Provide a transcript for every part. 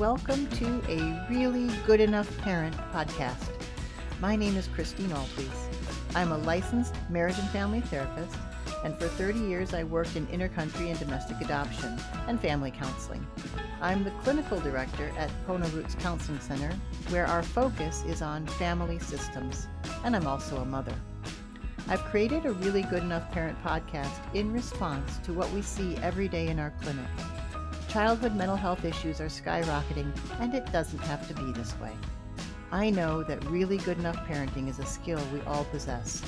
Welcome to a Really Good Enough Parent podcast. My name is Christine Altwies. I'm a licensed marriage and family therapist, and for 30 years I worked in intercountry and domestic adoption and family counseling. I'm the clinical director at Pono Roots Counseling Center, where our focus is on family systems, and I'm also a mother. I've created a Really Good Enough Parent podcast in response to what we see every day in our clinic Childhood mental health issues are skyrocketing, and it doesn't have to be this way. I know that really good enough parenting is a skill we all possess.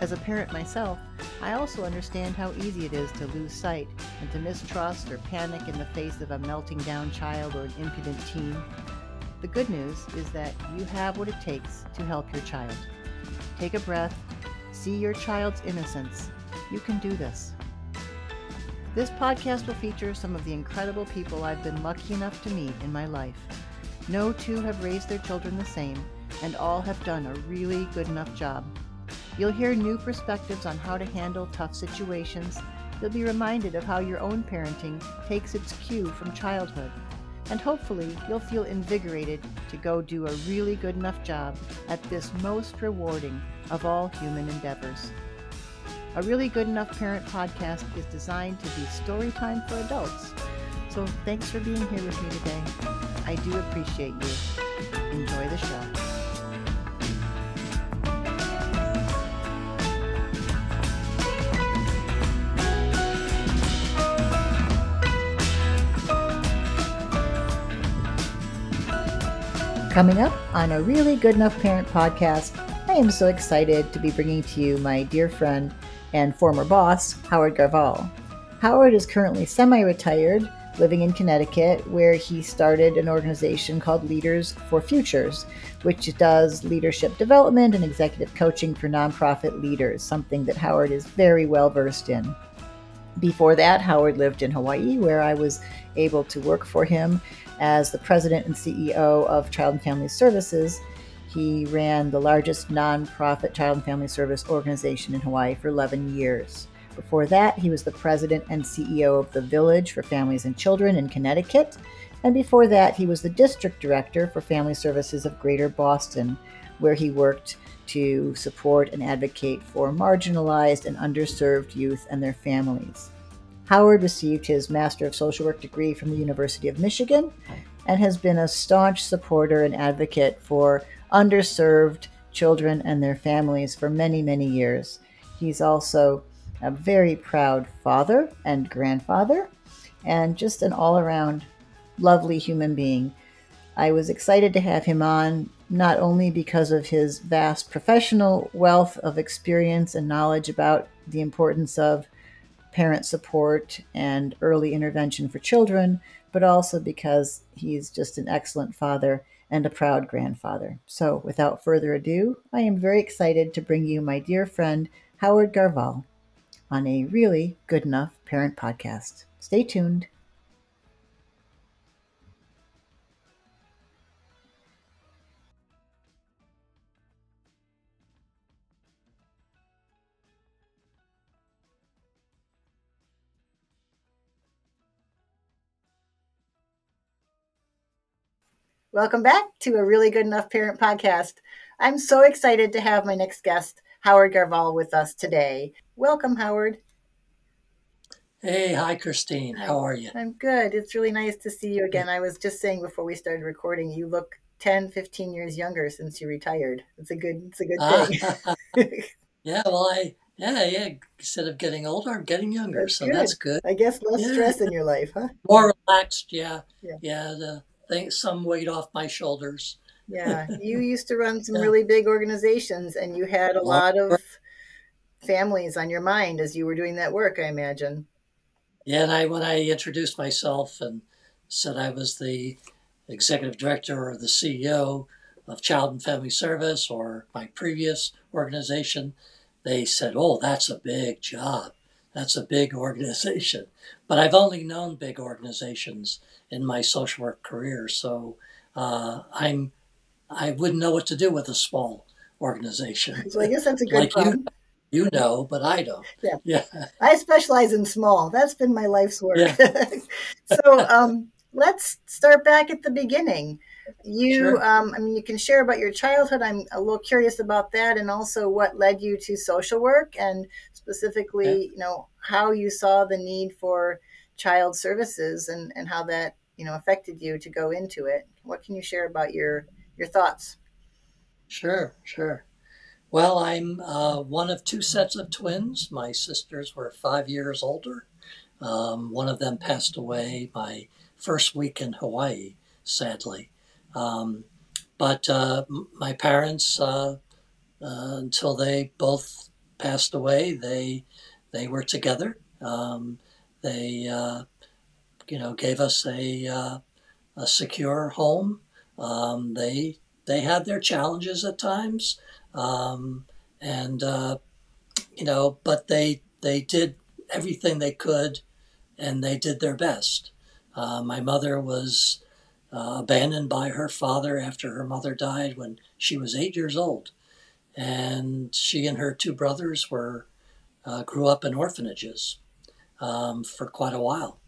As a parent myself, I also understand how easy it is to lose sight and to mistrust or panic in the face of a melting down child or an impudent teen. The good news is that you have what it takes to help your child. Take a breath, see your child's innocence. You can do this. This podcast will feature some of the incredible people I've been lucky enough to meet in my life. No two have raised their children the same, and all have done a really good enough job. You'll hear new perspectives on how to handle tough situations. You'll be reminded of how your own parenting takes its cue from childhood. And hopefully, you'll feel invigorated to go do a really good enough job at this most rewarding of all human endeavors. A Really Good Enough Parent podcast is designed to be story time for adults. So thanks for being here with me today. I do appreciate you. Enjoy the show. Coming up on a Really Good Enough Parent podcast, I am so excited to be bringing to you my dear friend and former boss, Howard Garval. Howard is currently semi retired, living in Connecticut, where he started an organization called Leaders 4 Futures, which does leadership development and executive coaching for nonprofit leaders, something that Howard is very well versed in. Before that, Howard lived in Hawaii, where I was able to work for him as the president and CEO of Child and Family Services he ran the largest nonprofit child and family service organization in Hawaii for 11 years. Before that, he was the president and CEO of the Village for Families and Children in Connecticut. And before that, he was the district director for Family Services of Greater Boston, where he worked to support and advocate for marginalized and underserved youth and their families. Howard received his Master of Social Work degree from the University of Michigan and has been a staunch supporter and advocate for underserved children and their families for many, many years. He's also a very proud father and grandfather, and just an all around lovely human being. I was excited to have him on, not only because of his vast professional wealth of experience and knowledge about the importance of parent support and early intervention for children, but also because he's just an excellent father and a proud grandfather. So, without further ado, I am very excited to bring you my dear friend Howard Garval on a really good enough parent podcast. Stay tuned. Welcome back to a really good enough parent podcast. I'm so excited to have my next guest, Howard Garval, with us today. Welcome, Howard. Hey, hi, Christine. How are you? I'm good. It's really nice to see you again. I was just saying before we started recording, you look 10, 15 years younger since you retired. It's a good, it's a good ah. thing. yeah, well, I, yeah, yeah. Instead of getting older, I'm getting younger, that's so good. that's good. I guess less yeah. stress in your life, huh? More relaxed, yeah, yeah. yeah the, think some weight off my shoulders. yeah, you used to run some yeah. really big organizations, and you had a lot of families on your mind as you were doing that work. I imagine. Yeah, and I when I introduced myself and said I was the executive director or the CEO of Child and Family Service or my previous organization, they said, "Oh, that's a big job. That's a big organization." But I've only known big organizations in my social work career. So uh, I'm I wouldn't know what to do with a small organization. So I guess that's a good like problem. You, you know, but I don't. Yeah. Yeah. I specialize in small. That's been my life's work. Yeah. so um, let's start back at the beginning. You, Sure. um, I mean, you can share about your childhood. I'm a little curious about that, and also what led you to social work, and specifically, Yeah. you know, how you saw the need for child services and and how that you know affected you to go into it. What can you share about your your thoughts? Sure, sure. Well, I'm uh, one of two sets of twins. My sisters were five years older. Um, one of them passed away my first week in Hawaii, sadly. Um, but uh, m- my parents, uh, uh, until they both passed away, they they were together. Um, they, uh, you know, gave us a uh, a secure home. Um, they they had their challenges at times, um, and uh, you know, but they they did everything they could, and they did their best. Uh, my mother was uh, abandoned by her father after her mother died when she was eight years old, and she and her two brothers were uh, grew up in orphanages um, for quite a while.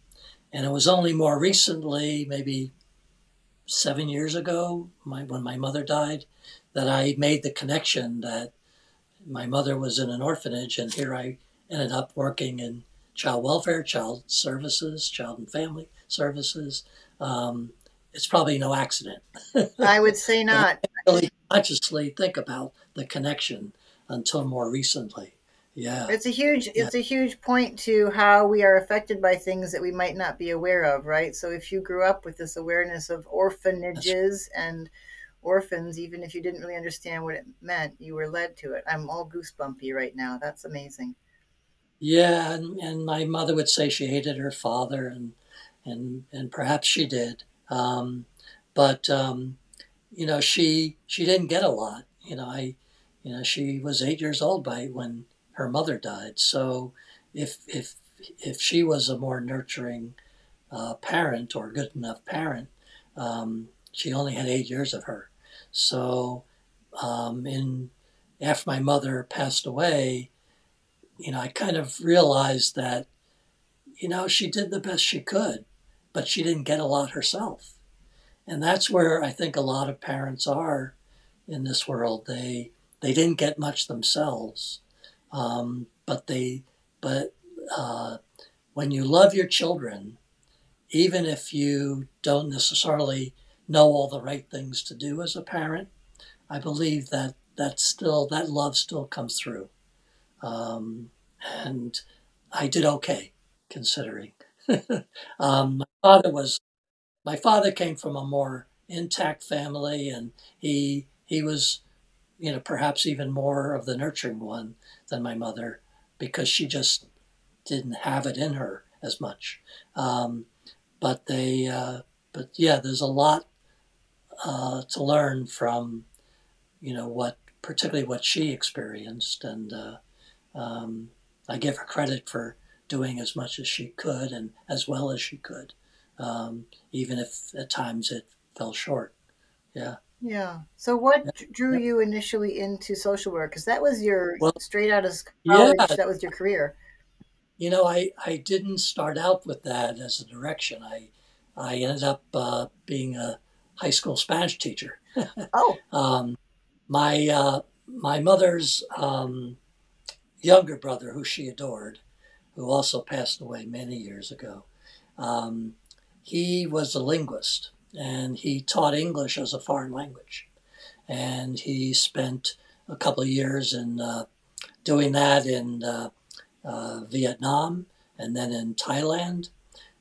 And it was only more recently, maybe seven years ago, my, when my mother died, that I made the connection that my mother was in an orphanage, and here I ended up working in child welfare, child services, child and family services. Um, it's probably no accident. I would say not. really consciously think about the connection until more recently. Yeah, It's a huge yeah, it's a huge point to how we are affected by things that we might not be aware of, right? So if you grew up with this awareness of orphanages and orphans, even if you didn't really understand what it meant, you were led to it. I'm all goosebumpy right now. That's amazing. yeah. And, and my mother would say she hated her father, and and and perhaps she did. Um, but um, you know, she she didn't get a lot. You know, I, you know, she was eight years old by when her mother died. So if if if she was a more nurturing uh, parent or good enough parent, um, she only had eight years of her. So um, in after my mother passed away, you know, I kind of realized that you know she did the best she could, but she didn't get a lot herself. And that's where I think a lot of parents are in this world. They they didn't get much themselves, um, but they but uh, when you love your children, even if you don't necessarily know all the right things to do as a parent, I believe that that still that love still comes through. Um, and I did okay considering. um, my father was my father came from a more intact family, and he he was you know perhaps even more of the nurturing one than my mother because she just didn't have it in her as much. Um, but they uh, but yeah, there's a lot uh, to learn from you know what particularly what she experienced, and uh, um, I give her credit for doing as much as she could and as well as she could, um, even if at times it fell short. Yeah. Yeah. So what drew you initially into social work? Because that was your Well, straight out of s- yeah, college, that was your career. you know, I, I didn't start out with that as a direction. I I ended up uh, being a high school Spanish teacher. Oh, Um, my uh, my mother's um, younger brother, who she adored, who also passed away many years ago, um, he was a linguist and he taught English as a foreign language. And he spent a couple of years in uh, doing that in uh, uh, Vietnam and then in Thailand.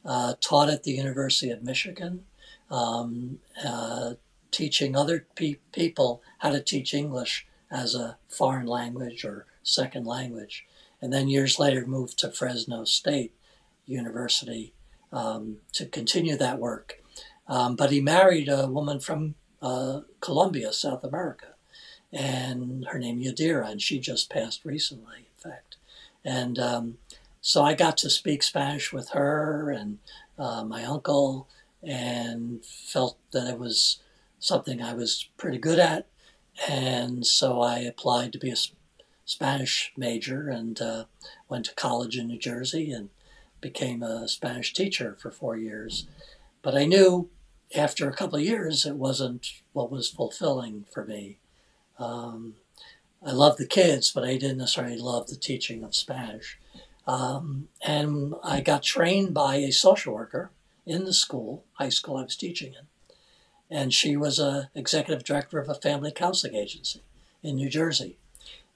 Uh, taught at the University of Michigan, um, uh, teaching other pe- people how to teach English as a foreign language or second language. And then years later moved to Fresno State University um, to continue that work. Um, but he married a woman from uh, Colombia, South America, and her name Yadira, and she just passed recently, in fact. And um, so I got to speak Spanish with her and uh, my uncle, and felt that it was something I was pretty good at. And so I applied to be a Spanish major and uh, went to college in New Jersey and became a Spanish teacher for four years but I knew after a couple of years it wasn't what was fulfilling for me. Um, I loved the kids, but I didn't necessarily love the teaching of Spanish. Um, and I got trained by a social worker in the school, high school I was teaching in. And she was a executive director of a family counseling agency in New Jersey.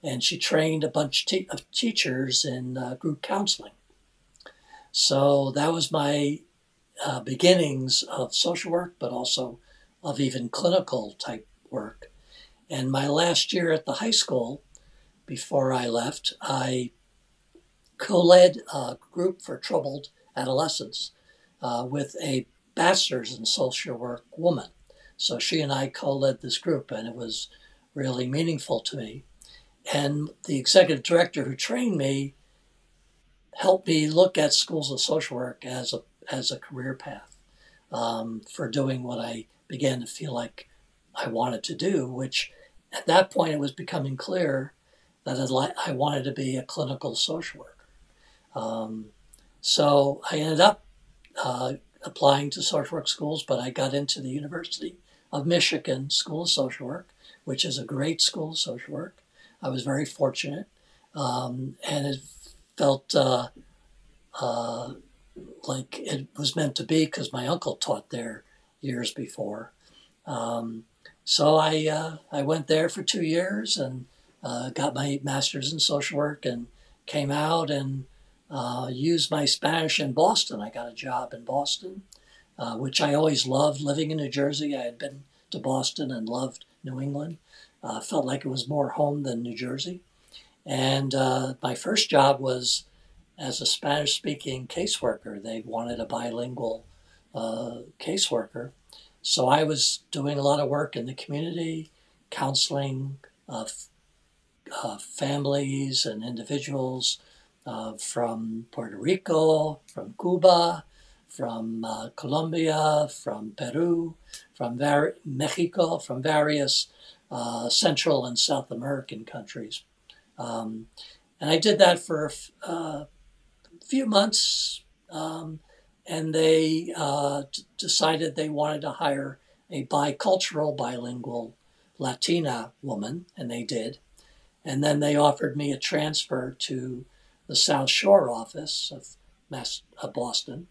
And she trained a bunch of teachers in uh, group counseling. So that was my uh, beginnings of social work, but also of even clinical type work. And my last year at the high school, before I left, I co led a group for troubled adolescents uh, with a bachelor's in social work woman. So she and I co led this group, and it was really meaningful to me. And the executive director who trained me helped me look at schools of social work as a as a career path um, for doing what I began to feel like I wanted to do. Which at that point it was becoming clear that I wanted to be a clinical social worker. Um, so I ended up uh, applying to social work schools, but I got into the University of Michigan School of Social Work, which is a great school of social work. I was very fortunate, um, and it felt uh, uh, like it was meant to be because my uncle taught there years before. Um, so I uh, I went there for two years and uh, got my master's in social work and came out and uh, used my Spanish in Boston. I got a job in Boston, uh, which I always loved living in New Jersey. I had been to Boston and loved New England. Uh, felt like it was more home than New Jersey. And uh, my first job was as a Spanish speaking caseworker. They wanted a bilingual uh, caseworker. So I was doing a lot of work in the community, counseling uh, uh, families and individuals uh, from Puerto Rico, from Cuba, from uh, Colombia, from Peru, from var- Mexico, from various uh, Central and South American countries. Um, and I did that for uh, few months, um, and they uh, decided they wanted to hire a bicultural, bilingual Latina woman, and they did. And then they offered me a transfer to the South Shore office of Mass, uh, Boston,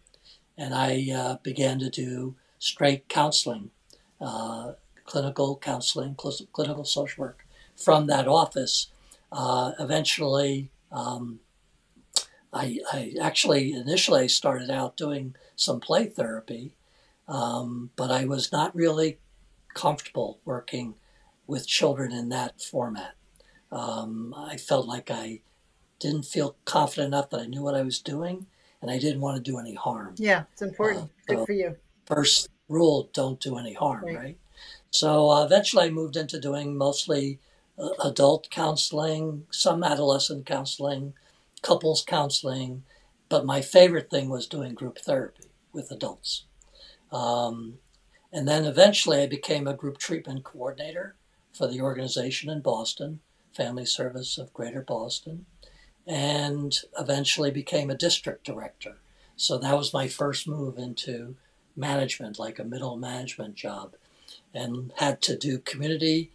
and I uh, began to do straight counseling, uh, clinical counseling, cl- clinical social work from that office. Uh, eventually, um, I, I, actually initially started out doing some play therapy, um, but I was not really comfortable working with children in that format. Um, I felt like I didn't feel confident enough that I knew what I was doing, and I didn't want to do any harm. Yeah, it's important. Uh, Good for you. First rule: don't do any harm. Right. right? So uh, eventually, I moved into doing mostly uh, adult counseling, some adolescent counseling, couples counseling, but my favorite thing was doing group therapy with adults. Um, and then eventually, I became a group treatment coordinator for the organization in Boston, Family Service of Greater Boston and eventually became a district director. So that was my first move into management, like a middle management job, and had to do community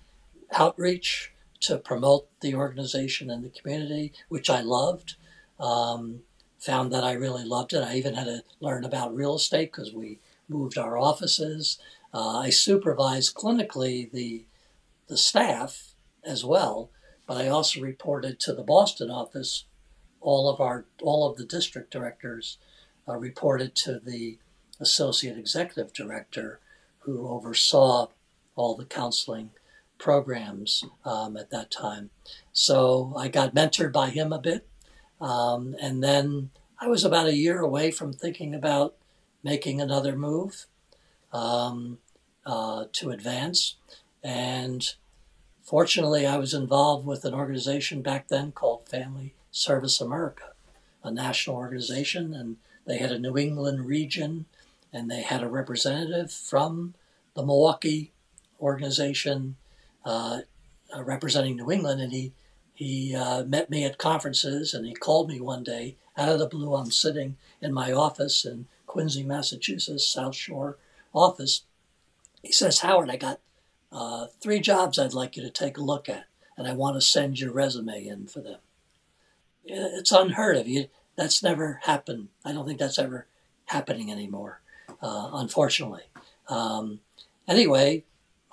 outreach to promote the organization and the community, which I loved. Um, found that I really loved it. I even had to learn about real estate because we moved our offices. Uh, I supervised clinically the the staff as well, but I also reported to the Boston office. All of our all of the district directors uh, reported to the associate executive director, who oversaw all the counseling programs um, at that time. So I got mentored by him a bit, um, and then I was about a year away from thinking about making another move um, uh, to advance, and Fortunately, I was involved with an organization back then called Family Service America, a national organization, and they had a New England region, and they had a representative from the Milwaukee organization uh, uh, representing New England, and he he uh, met me at conferences, and he called me one day out of the blue. I'm sitting in my office in Quincy, Massachusetts, South Shore office. He says, Howard, I got uh, three jobs I'd like you to take a look at, and I want to send your resume in for them. It's unheard of. You that's never happened. I don't think that's ever happening anymore, uh, unfortunately. Um, anyway,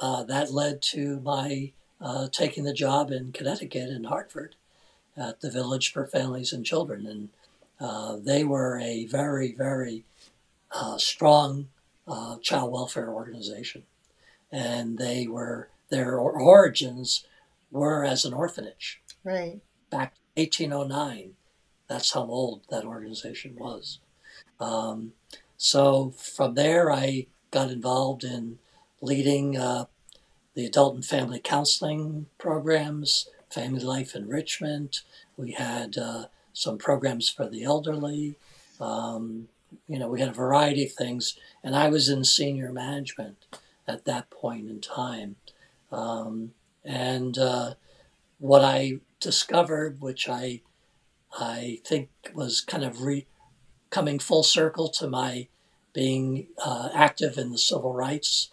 uh, that led to my uh, taking the job in Connecticut in Hartford at the Village for Families and Children, and uh, they were a very, very uh, strong uh, child welfare organization, and they were their origins were as an orphanage. Right. Back 1809. That's how old that organization was. Um, so from there, I got involved in leading uh, the adult and family counseling programs, family life enrichment. We had uh, some programs for the elderly. Um, you know, we had a variety of things, and I was in senior management at that point in time. Um, and uh, what I discovered, which I I think was kind of re- coming full circle to my being uh, active in the civil rights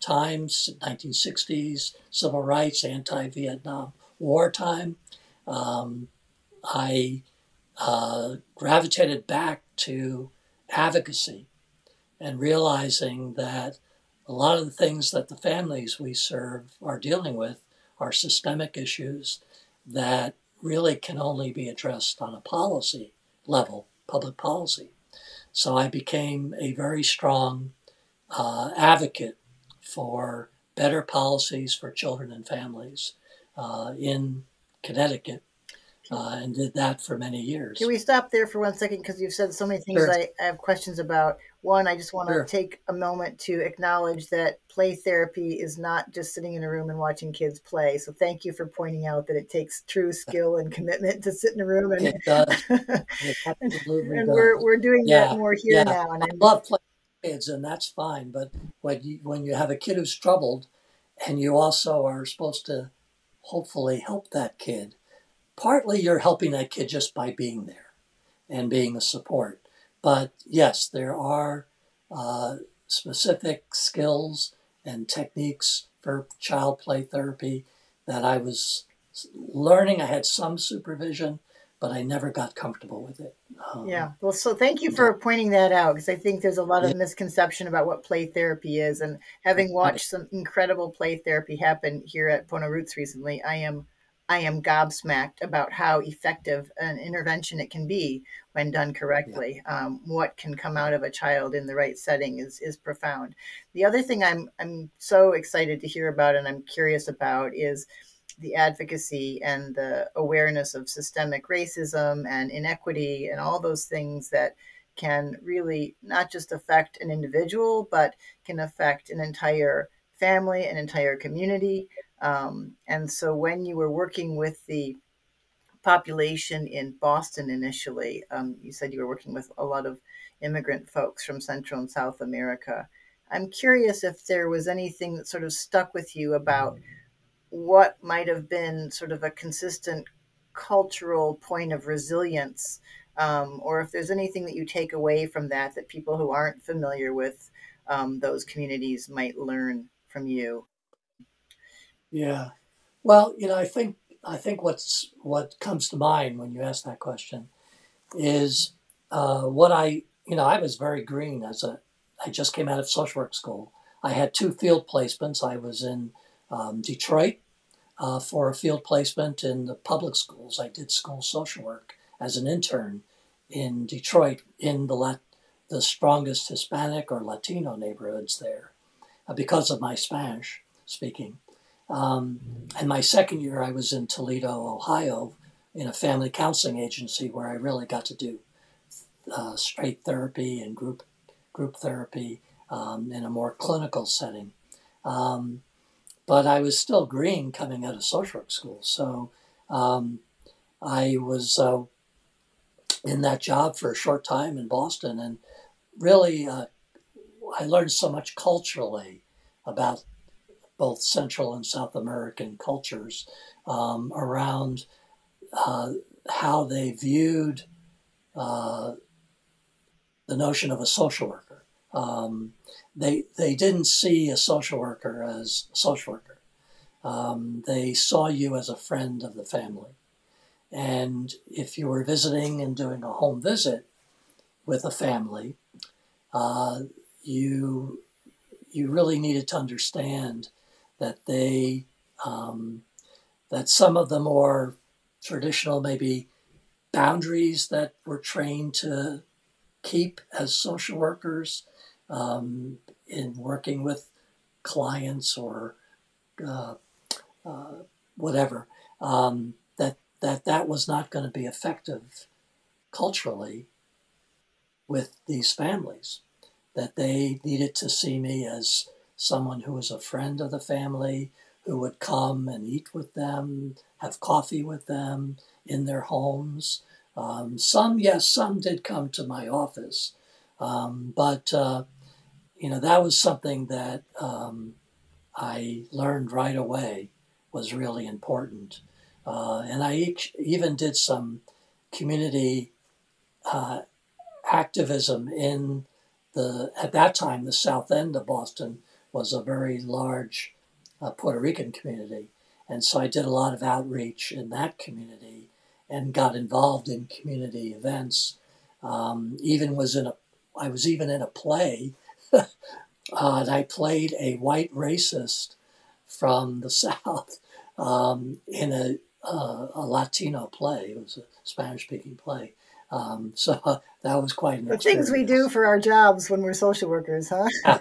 times, 1960s, civil rights, anti-Vietnam War time. Um, I uh, gravitated back to advocacy and realizing that a lot of the things that the families we serve are dealing with are systemic issues that really can only be addressed on a policy level, public policy. So I became a very strong uh, advocate for better policies for children and families uh, in Connecticut uh, and did that for many years. Can we stop there for one second? Because you've said so many things sure. I, I, have questions about. One, I just want to sure. take a moment to acknowledge that play therapy is not just sitting in a room and watching kids play. So thank you for pointing out that it takes true skill and commitment to sit in a room and it does. It absolutely and does. we're we're doing yeah. that more here yeah. now. And I love playing kids, and that's fine. But when you when you have a kid who's troubled, and you also are supposed to hopefully help that kid partly you're helping that kid just by being there and being a support. But yes, there are uh, specific skills and techniques for child play therapy that I was learning. I had some supervision, but I never got comfortable with it. Um, yeah. Well, so thank you for pointing that out because I think there's a lot of yeah. misconception about what play therapy is. And having watched some incredible play therapy happen here at Pono Roots recently, I am I am gobsmacked about how effective an intervention it can be when done correctly. Yeah. Um, what can come out of a child in the right setting is is profound. The other thing I'm I'm so excited to hear about and I'm curious about is the advocacy and the awareness of systemic racism and inequity and all those things that can really not just affect an individual but can affect an entire family, an entire community. Um, and so when you were working with the population in Boston initially, um, you said you were working with a lot of immigrant folks from Central and South America. I'm curious if there was anything that sort of stuck with you about what might have been sort of a consistent cultural point of resilience, um, or if there's anything that you take away from that that people who aren't familiar with um, those communities might learn from you. Yeah. Well, you know, I think I think what's what comes to mind when you ask that question is uh, what I you know I was very green as a I just came out of social work school. I had two field placements. I was in um, Detroit uh, for a field placement in the public schools. I did school social work as an intern in Detroit in the the strongest Hispanic or Latino neighborhoods there uh, because of my Spanish speaking. Um, and my second year, I was in Toledo, Ohio, in a family counseling agency where I really got to do uh, straight therapy and group group therapy um, in a more clinical setting. Um, but I was still green coming out of social work school, so um, I was uh, in that job for a short time in Boston, and really uh, I learned so much culturally about both Central and South American cultures um, around uh, how they viewed uh, the notion of a social worker. Um, they they didn't see a social worker as a social worker. Um, they saw you as a friend of the family, and if you were visiting and doing a home visit with a family, uh, you you really needed to understand that they um, that some of the more traditional maybe boundaries that we're trained to keep as social workers um, in working with clients or uh, uh, whatever um, that that that was not going to be effective culturally with these families that they needed to see me as someone who was a friend of the family who would come and eat with them have coffee with them in their homes. Um, some yes some did come to my office um, but uh, you know that was something that um, i learned right away was really important uh, and i each, even did some community uh, activism in the at that time the south end of Boston was a very large uh, Puerto Rican community, and so I did a lot of outreach in that community and got involved in community events. Um, even was in a I was even in a play. Uh, and I played a white racist from the South um, in a, uh, a Latino play. It was a Spanish speaking play. Um, so uh, that was quite an the things we do for our jobs when we're social workers, huh? yeah,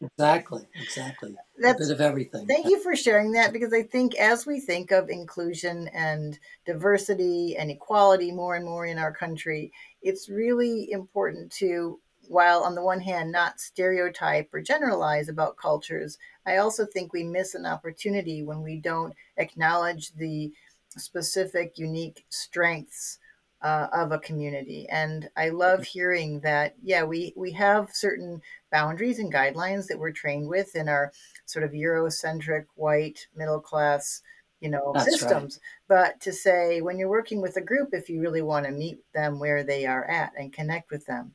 exactly, exactly. That's, a bit of everything. Thank you for sharing that because I think as we think of inclusion and diversity and equality more and more in our country, it's really important to while on the one hand not stereotype or generalize about cultures, I also think we miss an opportunity when we don't acknowledge the specific, unique strengths uh, of a community. And I love hearing that, yeah, we, we have certain boundaries and guidelines that we're trained with in our sort of Eurocentric, white, middle class, you know, That's systems. Right. But to say when you're working with a group, if you really want to meet them where they are at and connect with them,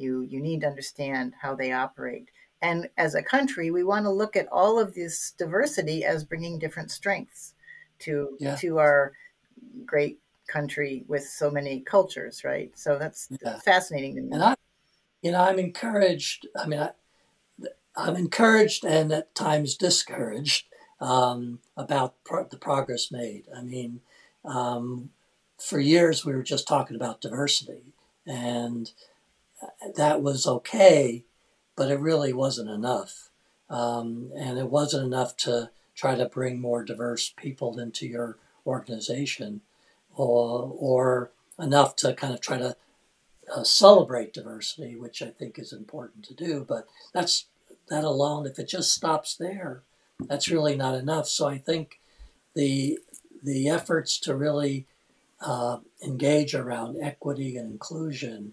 you you need to understand how they operate. And as a country, we want to look at all of this diversity as bringing different strengths to yeah. to our great country with so many cultures, right? So that's yeah. fascinating to me. And I, you know, I'm encouraged. I mean, I, I'm encouraged and at times discouraged um, about pro- the progress made. I mean, um, for years we were just talking about diversity, and that was okay, but it really wasn't enough. Um, and it wasn't enough to try to bring more diverse people into your organization or, or enough to kind of try to uh, celebrate diversity, which I think is important to do. But that's that alone. If it just stops there, that's really not enough. So I think the the efforts to really uh, engage around equity and inclusion,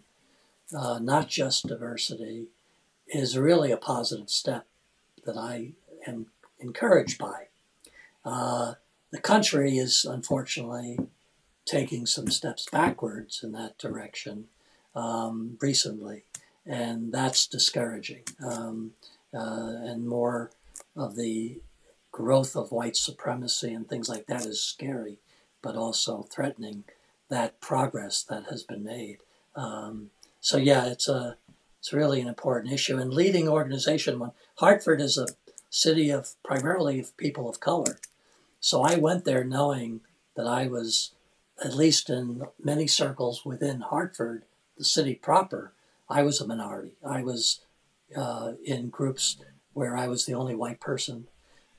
uh, not just diversity, is really a positive step that I am encouraged by. Uh, the country is unfortunately taking some steps backwards in that direction um, recently, and that's discouraging. Um, uh, and more of the growth of white supremacy and things like that is scary, but also threatening that progress that has been made. Um, so yeah, it's a it's really an important issue. And leading organization, when Hartford is a city of primarily of people of color, so I went there knowing that I was at least in many circles within Hartford, the city proper, I was a minority. I was uh, in groups where I was the only white person.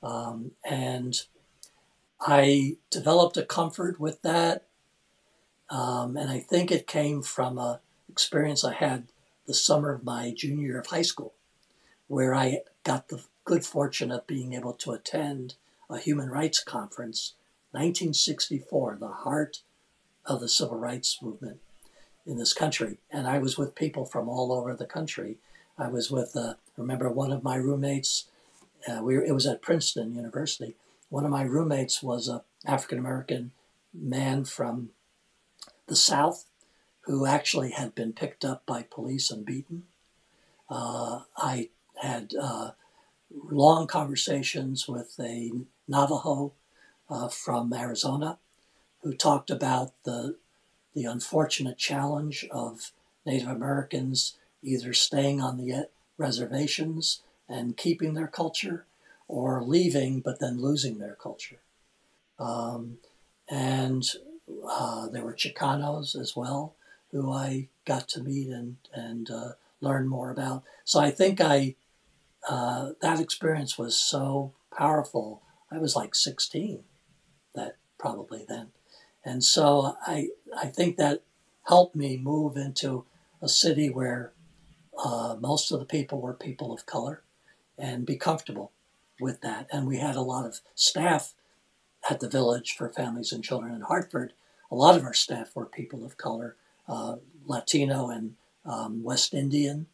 Um, and I developed a comfort with that. Um, and I think it came from a experience I had the summer of my junior year of high school, where I got the good fortune of being able to attend a human rights conference, 1964, the heart of the civil rights movement in this country. And I was with people from all over the country. I was with, uh, remember, one of my roommates. Uh, we were, it was at Princeton University. One of my roommates was a African American man from the South who actually had been picked up by police and beaten. Uh, I had uh, long conversations with a Navajo uh, from Arizona who talked about the the unfortunate challenge of Native Americans either staying on the reservations and keeping their culture or leaving but then losing their culture. Um, and uh, there were Chicanos as well who I got to meet and, and uh, learn more about. So I think I uh, that experience was so powerful. I was like 16 that probably then. And so I, I think that helped me move into a city where uh, most of the people were people of color and be comfortable with that. And we had a lot of staff at the village for families and children in Hartford. A lot of our staff were people of color, uh, Latino and um, West Indian,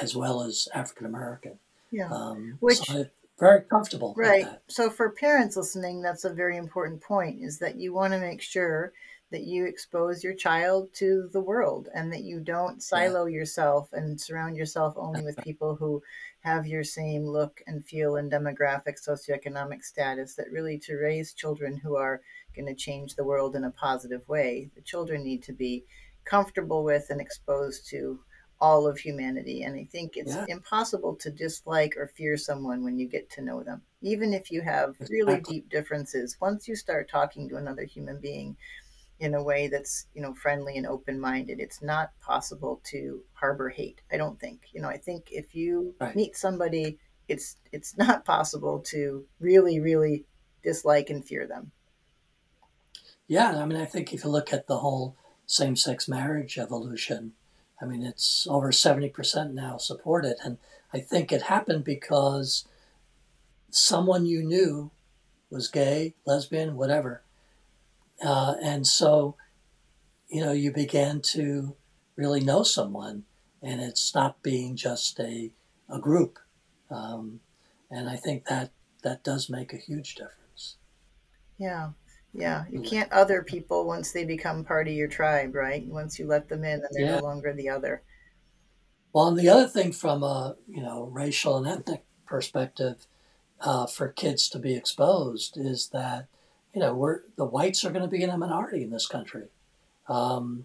as well as African American. Yeah. Um, Which so very comfortable. right. So for parents listening, that's a very important point is that you want to make sure that you expose your child to the world and that you don't silo yeah. yourself and surround yourself only with people who have your same look and feel and demographic socioeconomic status that really to raise children who are going to change the world in a positive way the children need to be comfortable with and exposed to all of humanity. And I think it's yeah. impossible to dislike or fear someone when you get to know them. Even if you have really deep differences, once you start talking to another human being in a way that's, you know, friendly and open minded, it's not possible to harbor hate. I don't think. You know, I think if you right. meet somebody, it's it's not possible to really, really dislike and fear them. Yeah, I mean I think if you look at the whole same sex marriage evolution, I mean, it's over 70% now supported. And I think it happened because someone you knew was gay, lesbian, whatever. Uh, and so, you know, you began to really know someone and it stopped being just a, a group. Um, and I think that that does make a huge difference. Yeah. Yeah, you can't other people once they become part of your tribe, right? Once you let them in, and they're yeah. no longer the other. Well, and the other thing from a you know racial and ethnic perspective, uh, for kids to be exposed is that you know we're the whites are going to be in a minority in this country, um,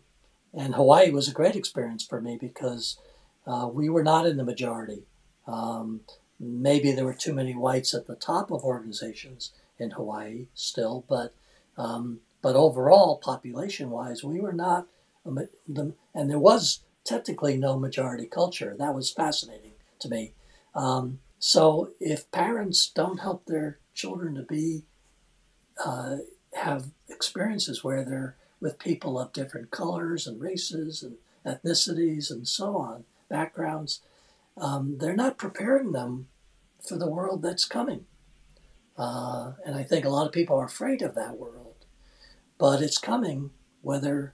and Hawaii was a great experience for me because uh, we were not in the majority. Um, maybe there were too many whites at the top of organizations in Hawaii still, but um, but overall, population wise, we were not, and there was technically no majority culture. That was fascinating to me. Um, so if parents don't help their children to be, uh, have experiences where they're with people of different colors and races and ethnicities and so on, backgrounds, um, they're not preparing them for the world that's coming. Uh, and I think a lot of people are afraid of that world but it's coming whether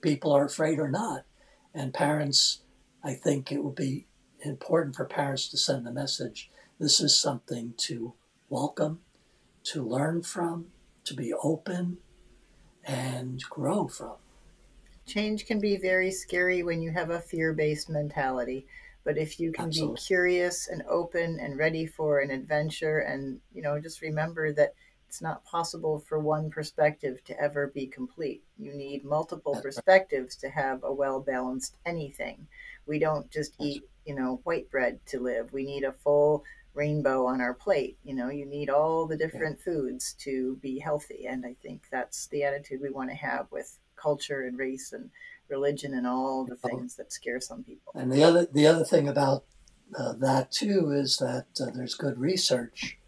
people are afraid or not. And parents, I think it will be important for parents to send the message this is something to welcome, to learn from, to be open, and grow from. Change can be very scary when you have a fear based mentality. But if you can Absolutely. be curious and open and ready for an adventure, and you know, just remember that it's not possible for one perspective to ever be complete. You need multiple perspectives to have a well balanced anything. We don't just eat, you know, white bread to live. We need a full rainbow on our plate. You know, you need all the different foods to be healthy. And I think that's the attitude we want to have with culture and race and religion and all the things that scare some people. And the other the other thing about uh, that too is that uh, there's good research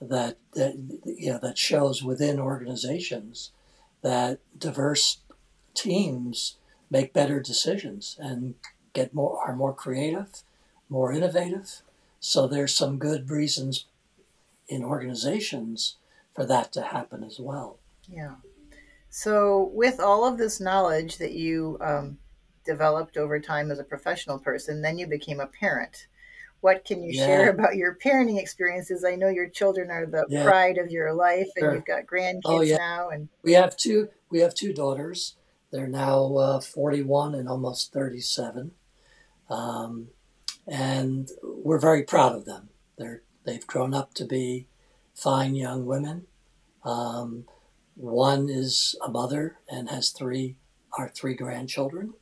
that, that you know that shows within organizations that diverse teams make better decisions and get more are more creative, more innovative. So there's some good reasons in organizations for that to happen as well. Yeah. So with all of this knowledge that you um, developed over time as a professional person, then you became a parent. What can you yeah. share about your parenting experiences? I know your children are the yeah. pride of your life, and sure. you've got grandkids oh, yeah. now. And we have two. We have two daughters. they're now uh, 41 and almost 37. Um, and we're very proud of them. They're, they've grown up to be fine young women. Um, one is a mother and has three, our three grandchildren.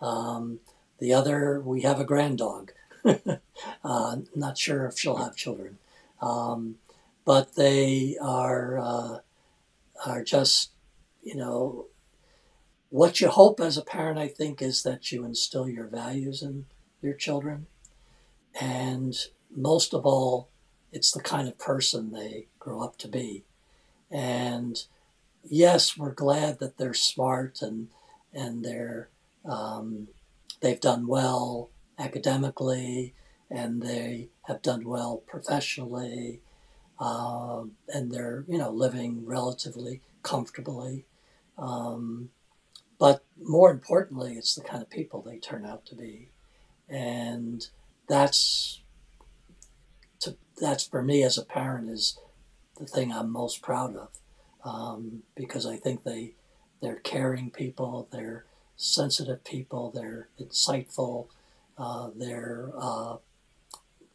Um, the other, we have a granddog. uh, not sure if she'll have children. Um, but they are, uh, are just, you know, what you hope as a parent, I think, is that you instill your values in your children. And most of all, it's the kind of person they grow up to be. And yes, we're glad that they're smart and and they're um, they've done well academically and they have done well professionally um, and they're you know living relatively comfortably. Um, but more importantly it's the kind of people they turn out to be. And that's to, that's for me as a parent is the thing I'm most proud of um, because I think they they're caring people, they're sensitive people, they're insightful, uh, they're uh,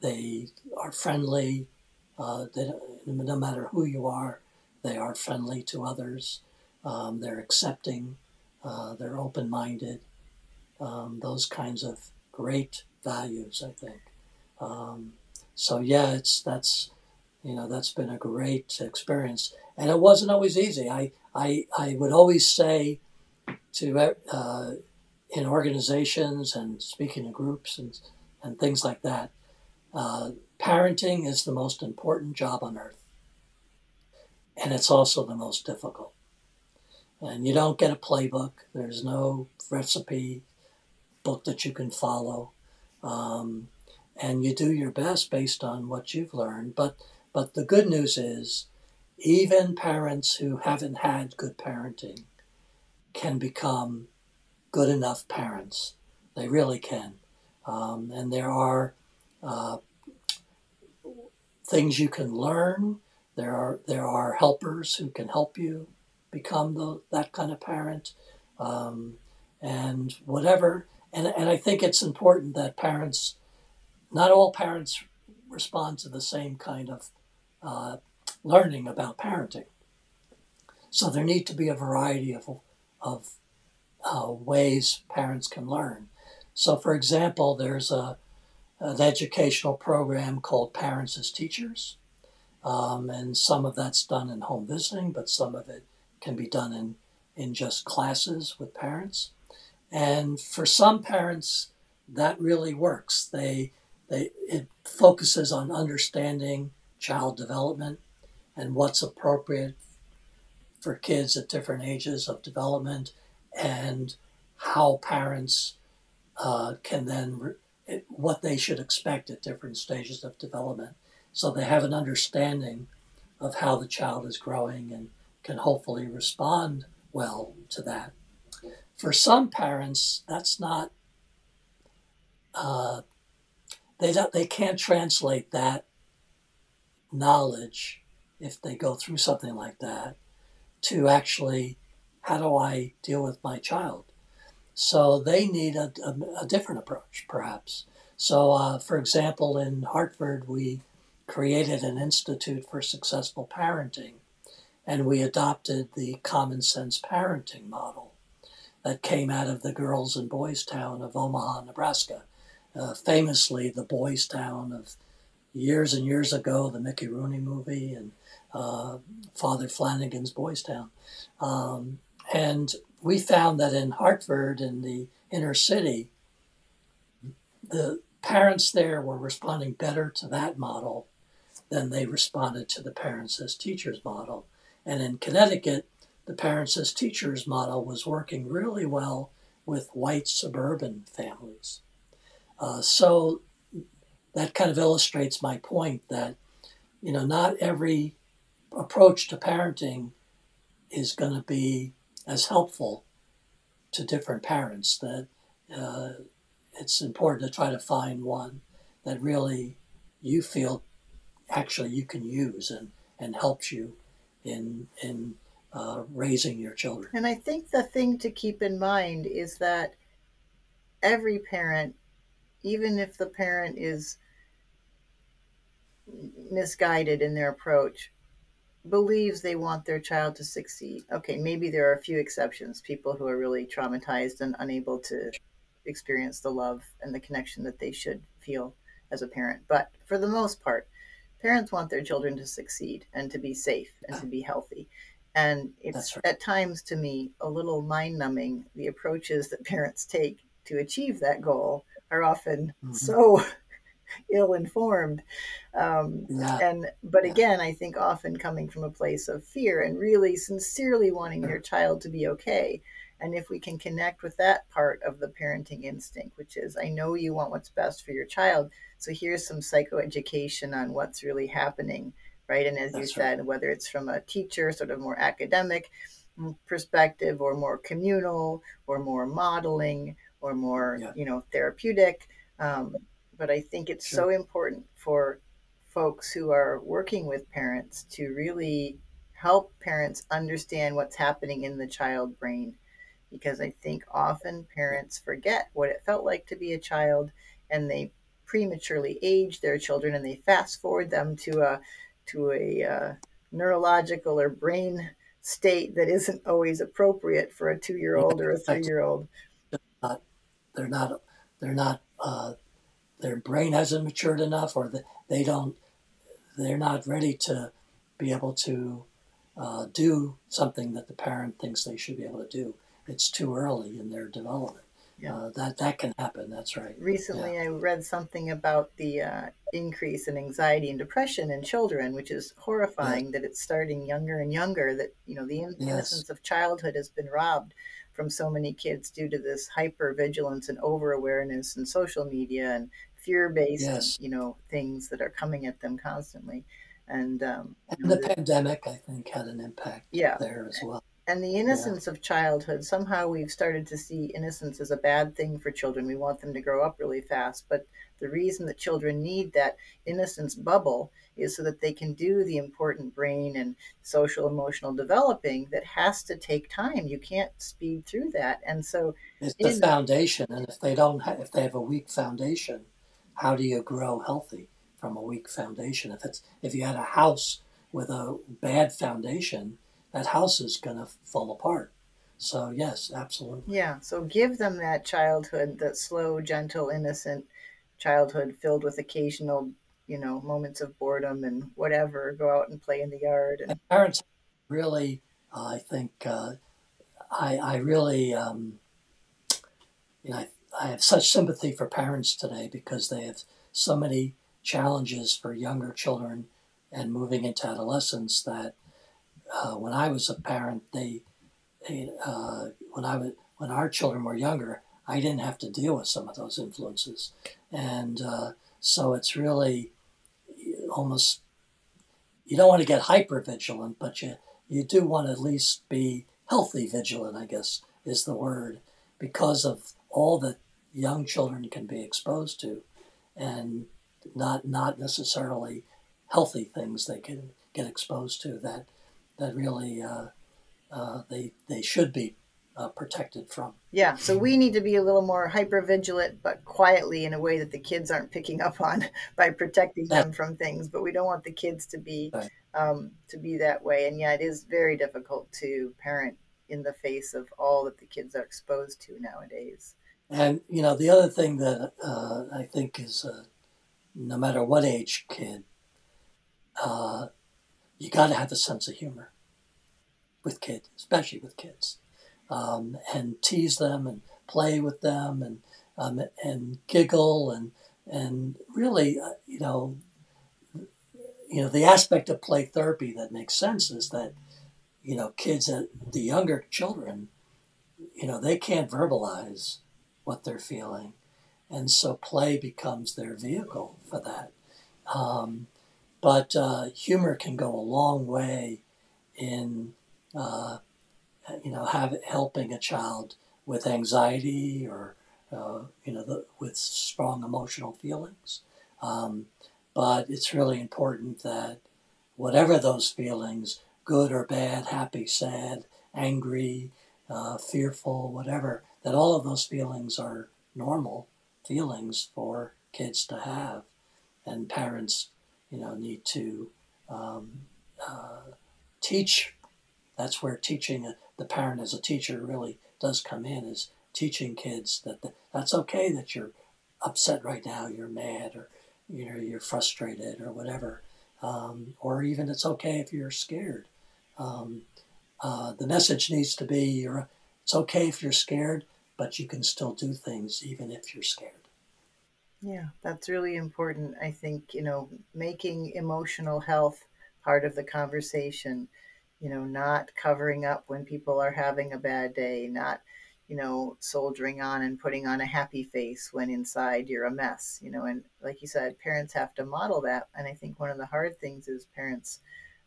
they are friendly. Uh, they, no matter who you are, they are friendly to others. Um, they're accepting. They're open-minded. Um, those kinds of great values, I think. Um, so yeah, it's that's you know that's been a great experience and it wasn't always easy. I I, I would always say to uh, in organizations and speaking to groups and and things like that, uh, parenting is the most important job on earth, and it's also the most difficult. And you don't get a playbook. There's no recipe book that you can follow, um, and you do your best based on what you've learned. But but the good news is even parents who haven't had good parenting can become good enough parents. They really can. Um, and there are uh, things you can learn. There are there are helpers who can help you become the, that kind of parent, um, and whatever. And and I think it's important that parents, not all parents, respond to the same kind of uh, learning about parenting. So there need to be a variety of, of uh, ways parents can learn. So, for example, there's a, an educational program called Parents as Teachers, um, and some of that's done in home visiting, but some of it can be done in, in just classes with parents. And for some parents, that really works. They, they, it focuses on understanding child development and what's appropriate for kids at different ages of development and how parents uh, can then re- what they should expect at different stages of development. So they have an understanding of how the child is growing and can hopefully respond well to that. For some parents that's not uh, they don't, they can't translate that knowledge if they go through something like that to actually how do I deal with my child? So they need a, a, a different approach, perhaps. So, uh, for example, in Hartford, we created an Institute for Successful Parenting, and we adopted the common sense parenting model that came out of the girls and boys town of Omaha, Nebraska. Uh, famously, the boys town of years and years ago, the Mickey Rooney movie, and uh, Father Flanagan's Boys Town. Um, and we found that in Hartford, in the inner city, the parents there were responding better to that model than they responded to the parents as teachers model. And in Connecticut, the parents as teachers model was working really well with white suburban families. Uh, so that kind of illustrates my point that, you know, not every approach to parenting is going to be as helpful to different parents that uh, it's important to try to find one that really you feel actually you can use and, and helps you in in uh, raising your children. And I think the thing to keep in mind is that every parent, even if the parent is misguided in their approach, believes they want their child to succeed. Okay, maybe there are a few exceptions, people who are really traumatized and unable to experience the love and the connection that they should feel as a parent. But for the most part, parents want their children to succeed and to be safe and to be healthy. And it's right. at times to me a little mind numbing the approaches that parents take to achieve that goal are often mm-hmm. so ill informed. Um, yeah. And but yeah. again, I think often coming from a place of fear and really sincerely wanting your child to be okay. And if we can connect with that part of the parenting instinct, which is, I know you want what's best for your child. So here's some psychoeducation on what's really happening, right? And as That's you said, right. whether it's from a teacher, sort of more academic perspective, or more communal, or more modeling, or more, Yeah. you know, therapeutic. Um, but I think it's Sure. so important for folks who are working with parents to really help parents understand what's happening in the child brain because I think often parents forget what it felt like to be a child and they prematurely age their children and they fast forward them to a to a uh, neurological or brain state that isn't always appropriate for a two year old or a three year old. They're not. They're not. They're Uh, their brain hasn't matured enough, or the, they don't. They're not ready to be able to uh, do something that the parent thinks they should be able to do. It's too early in their development. Yeah. Uh, that that can happen. That's right. Recently, I read something about the uh, increase in anxiety and depression in children, which is horrifying that it's starting younger and younger. That you know the in- Yes. innocence of childhood has been robbed from so many kids due to this hyper vigilance and over awareness and social media and fear based Yes. you know things that are coming at them constantly. And um, you And know, the the- pandemic, I think, had an impact yeah, there as well. and the innocence of childhood somehow we've started to see innocence as a bad thing for children we want them to grow up really fast but the reason that children need that innocence bubble is so that they can do the important brain and social emotional developing that has to take time you can't speed through that and so It's the in- foundation, and if they don't, ha- if they have a weak foundation, how do you grow healthy from a weak foundation? If it's if you had a house with a bad foundation, that house is going to fall apart. So yes, absolutely. yeah so give them that childhood that slow gentle innocent childhood filled with occasional you know moments of boredom and whatever go out and play in the yard and And parents really, uh, I think, uh, I I really, um, you know, I, I have such sympathy for parents today because they have so many challenges for younger children and moving into adolescence that uh, when I was a parent, they, they uh, when I was when our children were younger, I didn't have to deal with some of those influences, and uh, so it's really almost you don't want to get hyper vigilant, but you you do want to at least be healthy vigilant. I guess is the word because of all that young children can be exposed to, and not not necessarily healthy things they can get exposed to that that really uh, uh, they they should be uh, protected from. Yeah, so we need to be a little more hyper vigilant, but quietly in a way that the kids aren't picking up on by protecting them from things. But we don't want the kids to be Right. um, to be that way. And yeah, it is very difficult to parent in the face of all that the kids are exposed to nowadays. And you know the other thing that uh, I think is uh, no matter what age kid, uh, you got to have a sense of humor with kids, especially with kids, um, and tease them and play with them and um, and giggle and and really uh, you know you know the aspect of play therapy that makes sense is that you know kids the younger children you know they can't verbalize what they're feeling. And so play becomes their vehicle for that. Um, but uh, humor can go a long way in uh, you know have helping a child with anxiety or uh, you know the, with strong emotional feelings. Um, but it's really important that whatever those feelings good or bad, happy, sad, angry, uh, fearful, whatever, that all of those feelings are normal feelings for kids to have. And parents, you know, need to um, uh, teach. That's where teaching the parent as a teacher really does come in, is teaching kids that the, that's okay that you're upset right now, you're mad, or you know you're frustrated, or whatever, um, or even it's okay if you're scared. Um, uh, the message needs to be you're, it's okay if you're scared, but you can still do things even if you're scared. Yeah, that's really important. I think, you know, making emotional health part of the conversation, you know, not covering up when people are having a bad day, not, you know, soldiering on and putting on a happy face when inside you're a mess, you know, and like you said, parents have to model that. And I think one of the hard things is parents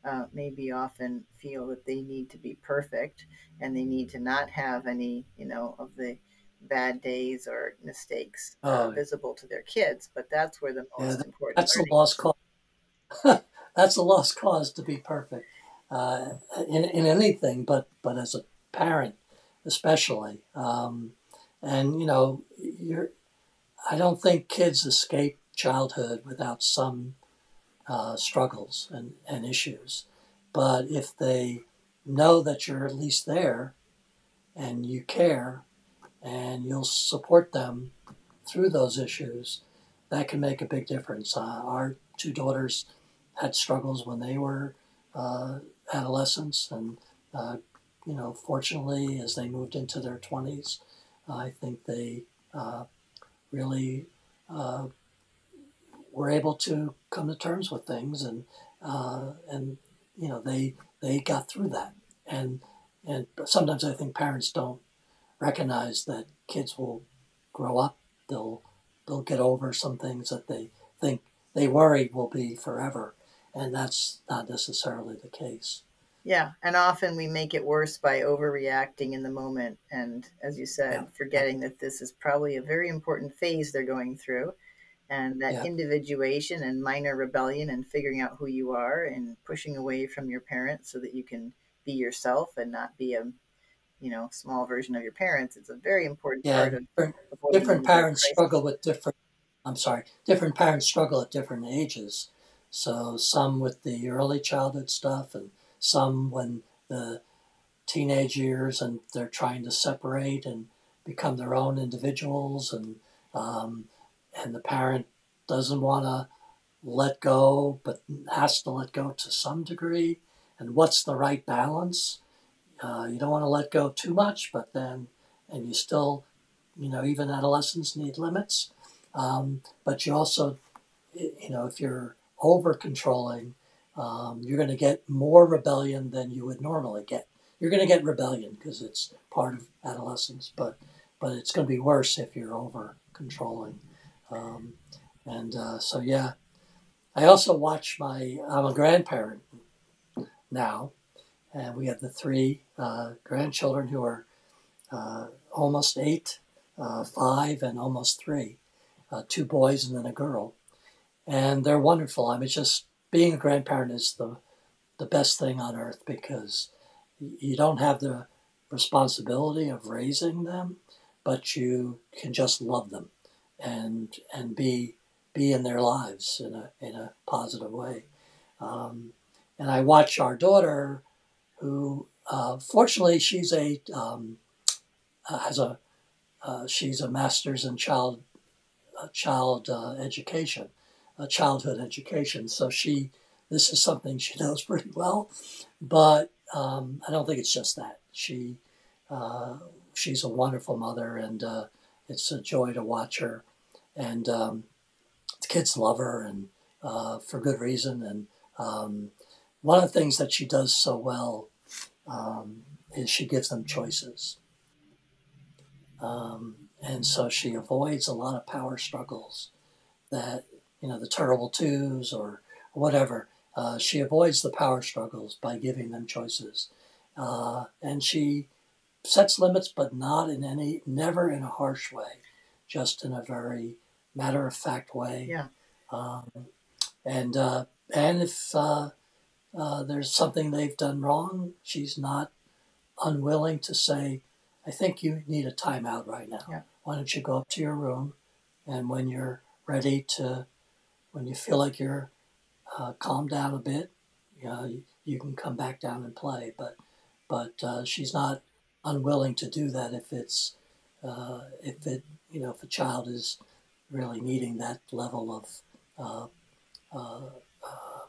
uh, maybe often feel that they need to be perfect and they need to not have any, you know, of the bad days or mistakes uh, oh. visible to their kids. But that's where the most yeah, important. That's the lost cause. that's a lost cause to be perfect uh, in in anything, but but as a parent, especially. Um, and you know, you're. I don't think kids escape childhood without some uh, struggles and, and issues. But if they know that you're at least there and you care and you'll support them through those issues, that can make a big difference. Uh, our two daughters had struggles when they were uh, adolescents, and uh, you know, fortunately, as they moved into their 20s, I think they uh, really uh, were able to come to terms with things, and uh, and you know they they got through that, and and sometimes I think parents don't recognize that kids will grow up, they'll they'll get over some things that they think they worry will be forever, and that's not necessarily the case. Yeah, and often we make it worse by overreacting in the moment, and as you said, yeah. forgetting that this is probably a very important phase they're going through and that yeah. individuation and minor rebellion and figuring out who you are and pushing away from your parents so that you can be yourself and not be a you know small version of your parents it's a very important yeah, part of different, different parents struggle with different i'm sorry different parents struggle at different ages so some with the early childhood stuff and some when the teenage years and they're trying to separate and become their own individuals and um, and the parent doesn't want to let go, but has to let go to some degree. And what's the right balance? Uh, you don't want to let go too much, but then, and you still, you know, even adolescents need limits. Um, but you also, you know, if you're over controlling, um, you're going to get more rebellion than you would normally get. You're going to get rebellion because it's part of adolescence, but but it's going to be worse if you're over controlling. Um, and uh, so, yeah, I also watch my, I'm a grandparent now, and we have the three uh, grandchildren who are uh, almost eight, uh, five, and almost three uh, two boys and then a girl. And they're wonderful. I mean, just being a grandparent is the, the best thing on earth because you don't have the responsibility of raising them, but you can just love them and and be be in their lives in a in a positive way. Um, and I watch our daughter, who uh, fortunately she's a um, uh, has a uh, she's a master's in child uh, child uh, education, childhood education. So she this is something she knows pretty well, but um, I don't think it's just that she uh, she's a wonderful mother and it's a joy to watch her and um, the kids love her and uh, for good reason. And um, one of the things that she does so well um, is she gives them choices. Um, and so she avoids a lot of power struggles that, you know, the terrible twos or whatever. Uh, she avoids the power struggles by giving them choices. Uh, and she sets limits, but not in any, never in a harsh way, just in a very matter of fact way. Yeah. Um, and uh, and if uh, uh, there's something they've done wrong, she's not unwilling to say, I think you need a timeout right now. Yeah. Why don't you go up to your room and when you're ready to, when you feel like you're uh, calmed down a bit, you, know, you, you can come back down and play. But but uh, she's not unwilling to do that if it's uh, if it you know if a child is really needing that level of uh, uh, uh,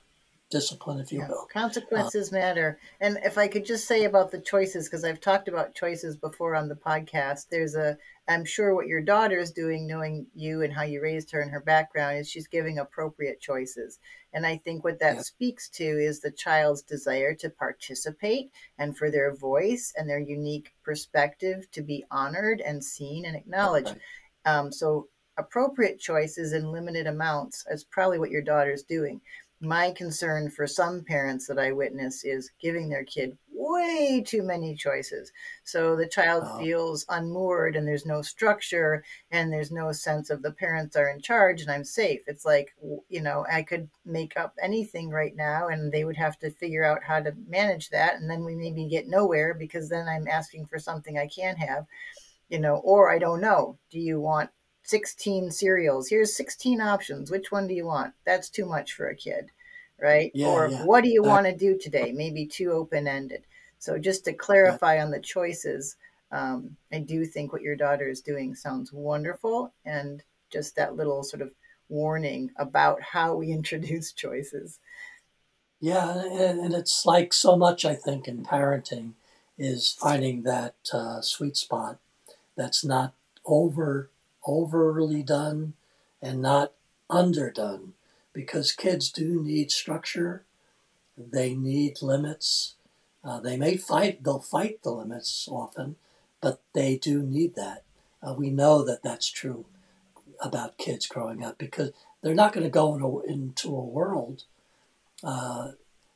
discipline, if you Yeah, will. Consequences matter. And if I could just say about the choices, because I've talked about choices before on the podcast, there's a, I'm sure what your daughter is doing, knowing you and how you raised her and her background, is she's giving appropriate choices. And I think what that Yeah. speaks to is the child's desire to participate and for their voice and their unique perspective to be honored and seen and acknowledged. Right. Um, so appropriate choices in limited amounts is probably what your daughter's doing. My concern for some parents that I witness is giving their kid way too many choices. So the child Oh. feels unmoored and there's no structure and there's no sense of the parents are in charge and I'm safe. It's like, you know, I could make up anything right now and they would have to figure out how to manage that. And then we maybe get nowhere because then I'm asking for something I can't have, you know, or I don't know. Do you want 16 cereals? Here's 16 options. Which one do you want? That's too much for a kid, right? Yeah, or yeah. what do you That- want to do today? Maybe too open ended. So just to clarify on the choices, um, I do think what your daughter is doing sounds wonderful, and just that little sort of warning about how we introduce choices. Yeah, and, and it's like so much, I think, in parenting is finding that uh, sweet spot that's not over overly done and not underdone because kids do need structure. They need limits. Uh, they may fight they'll fight the limits often but they do need that. Uh, we know that that's true about kids growing up because they're not going to go in a, into a world uh,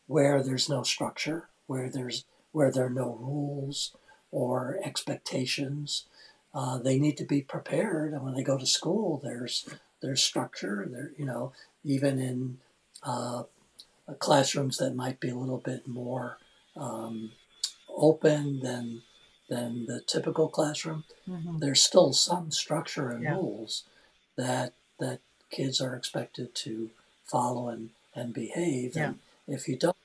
where there's no structure, where there's where there are no rules or expectations. Uh, they need to be prepared, and when they go to school, there's there's structure. There, you know, even in uh, classrooms that might be a little bit more um, open than than the typical classroom there's still some structure and Yeah. rules that that kids are expected to follow and, and behave. And if you don't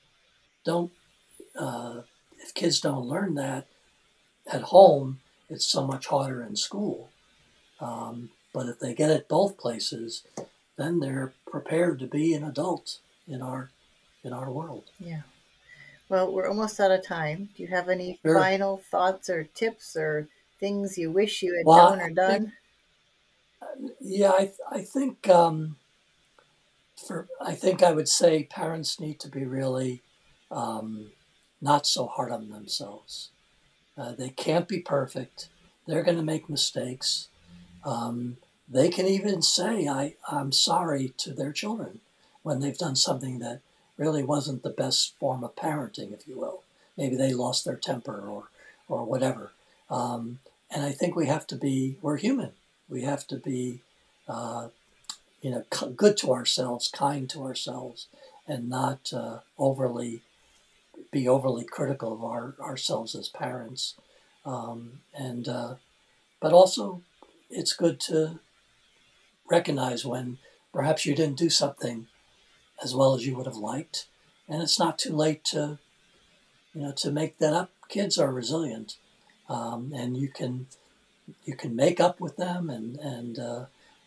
don't uh, if kids don't learn that at home, it's so much harder in school. Um, but if they get it both places, then they're prepared to be an adult in our in our world. Yeah. Well, we're almost out of time. Do you have any Sure. final thoughts or tips or things you wish you had Well, done or think- done? Yeah, I, I think um, for I think I would say parents need to be really um, not so hard on themselves. Uh, they can't be perfect. They're going to make mistakes. Um, they can even say I, I'm sorry to their children when they've done something that really wasn't the best form of parenting, if you will. Maybe they lost their temper or or whatever. Um, and I think we have to be we're human. We have to be uh, you know good to ourselves, kind to ourselves, and not uh, overly be overly critical of our, ourselves as parents. Um, and uh, but also, it's good to recognize when perhaps you didn't do something as well as you would have liked, and it's not too late to you know to make that up. Kids are resilient, um, and you can you can make up with them, and and uh,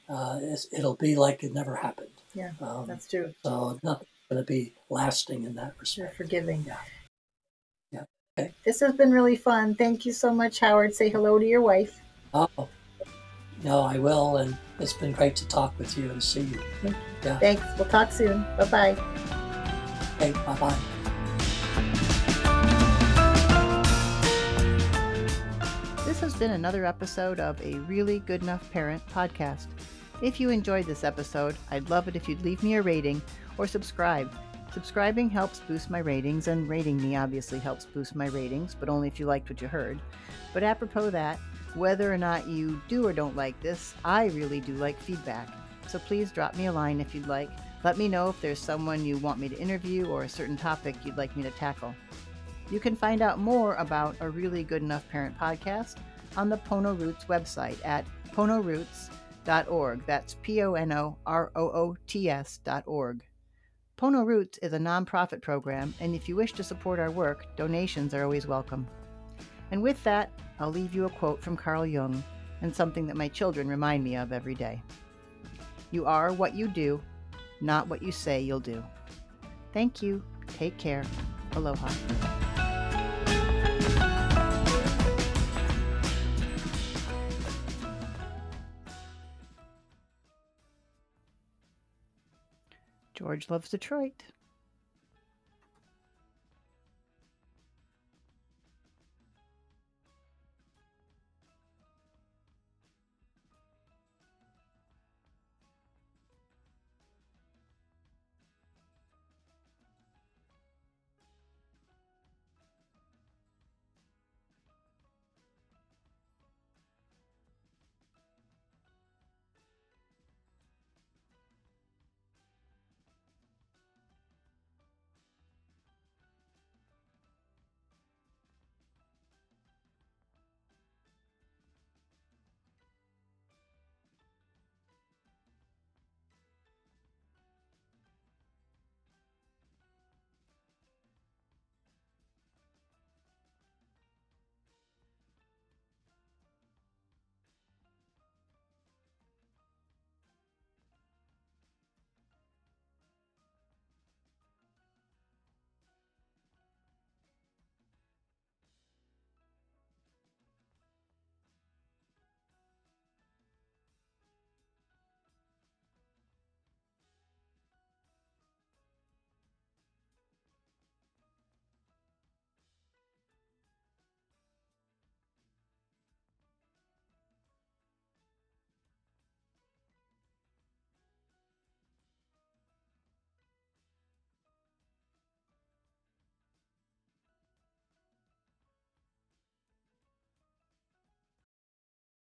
uh, it'll be like it never happened. Yeah, Um, that's true. so nothing's going to be lasting in that You're respect. forgiving. Yeah. Yeah. Okay. This has been really fun. Thank you so much, Howard. Say hello to your wife. Oh, no, I will, and it's been great to talk with you and see you. Yeah. Thanks. We'll talk soon. Bye bye. Okay, bye bye. This has been another episode of a Really Good Enough Parent podcast. If you enjoyed this episode, I'd love it if you'd leave me a rating or subscribe. Subscribing helps boost my ratings, and rating me obviously helps boost my ratings, but only if you liked what you heard. But apropos that, whether or not you do or don't like this, I really do like feedback. So please drop me a line if you'd like. Let me know if there's someone you want me to interview or a certain topic you'd like me to tackle. You can find out more about a really good enough parent podcast on the Pono Roots website at ponoroots.org. That's P O N O R O O T S.org. Pono Roots is a nonprofit program, and if you wish to support our work, donations are always welcome. And with that, I'll leave you a quote from Carl Jung and something that my children remind me of every day. You are what you do, not what you say you'll do. Thank you. Take care. Aloha. George loves Detroit.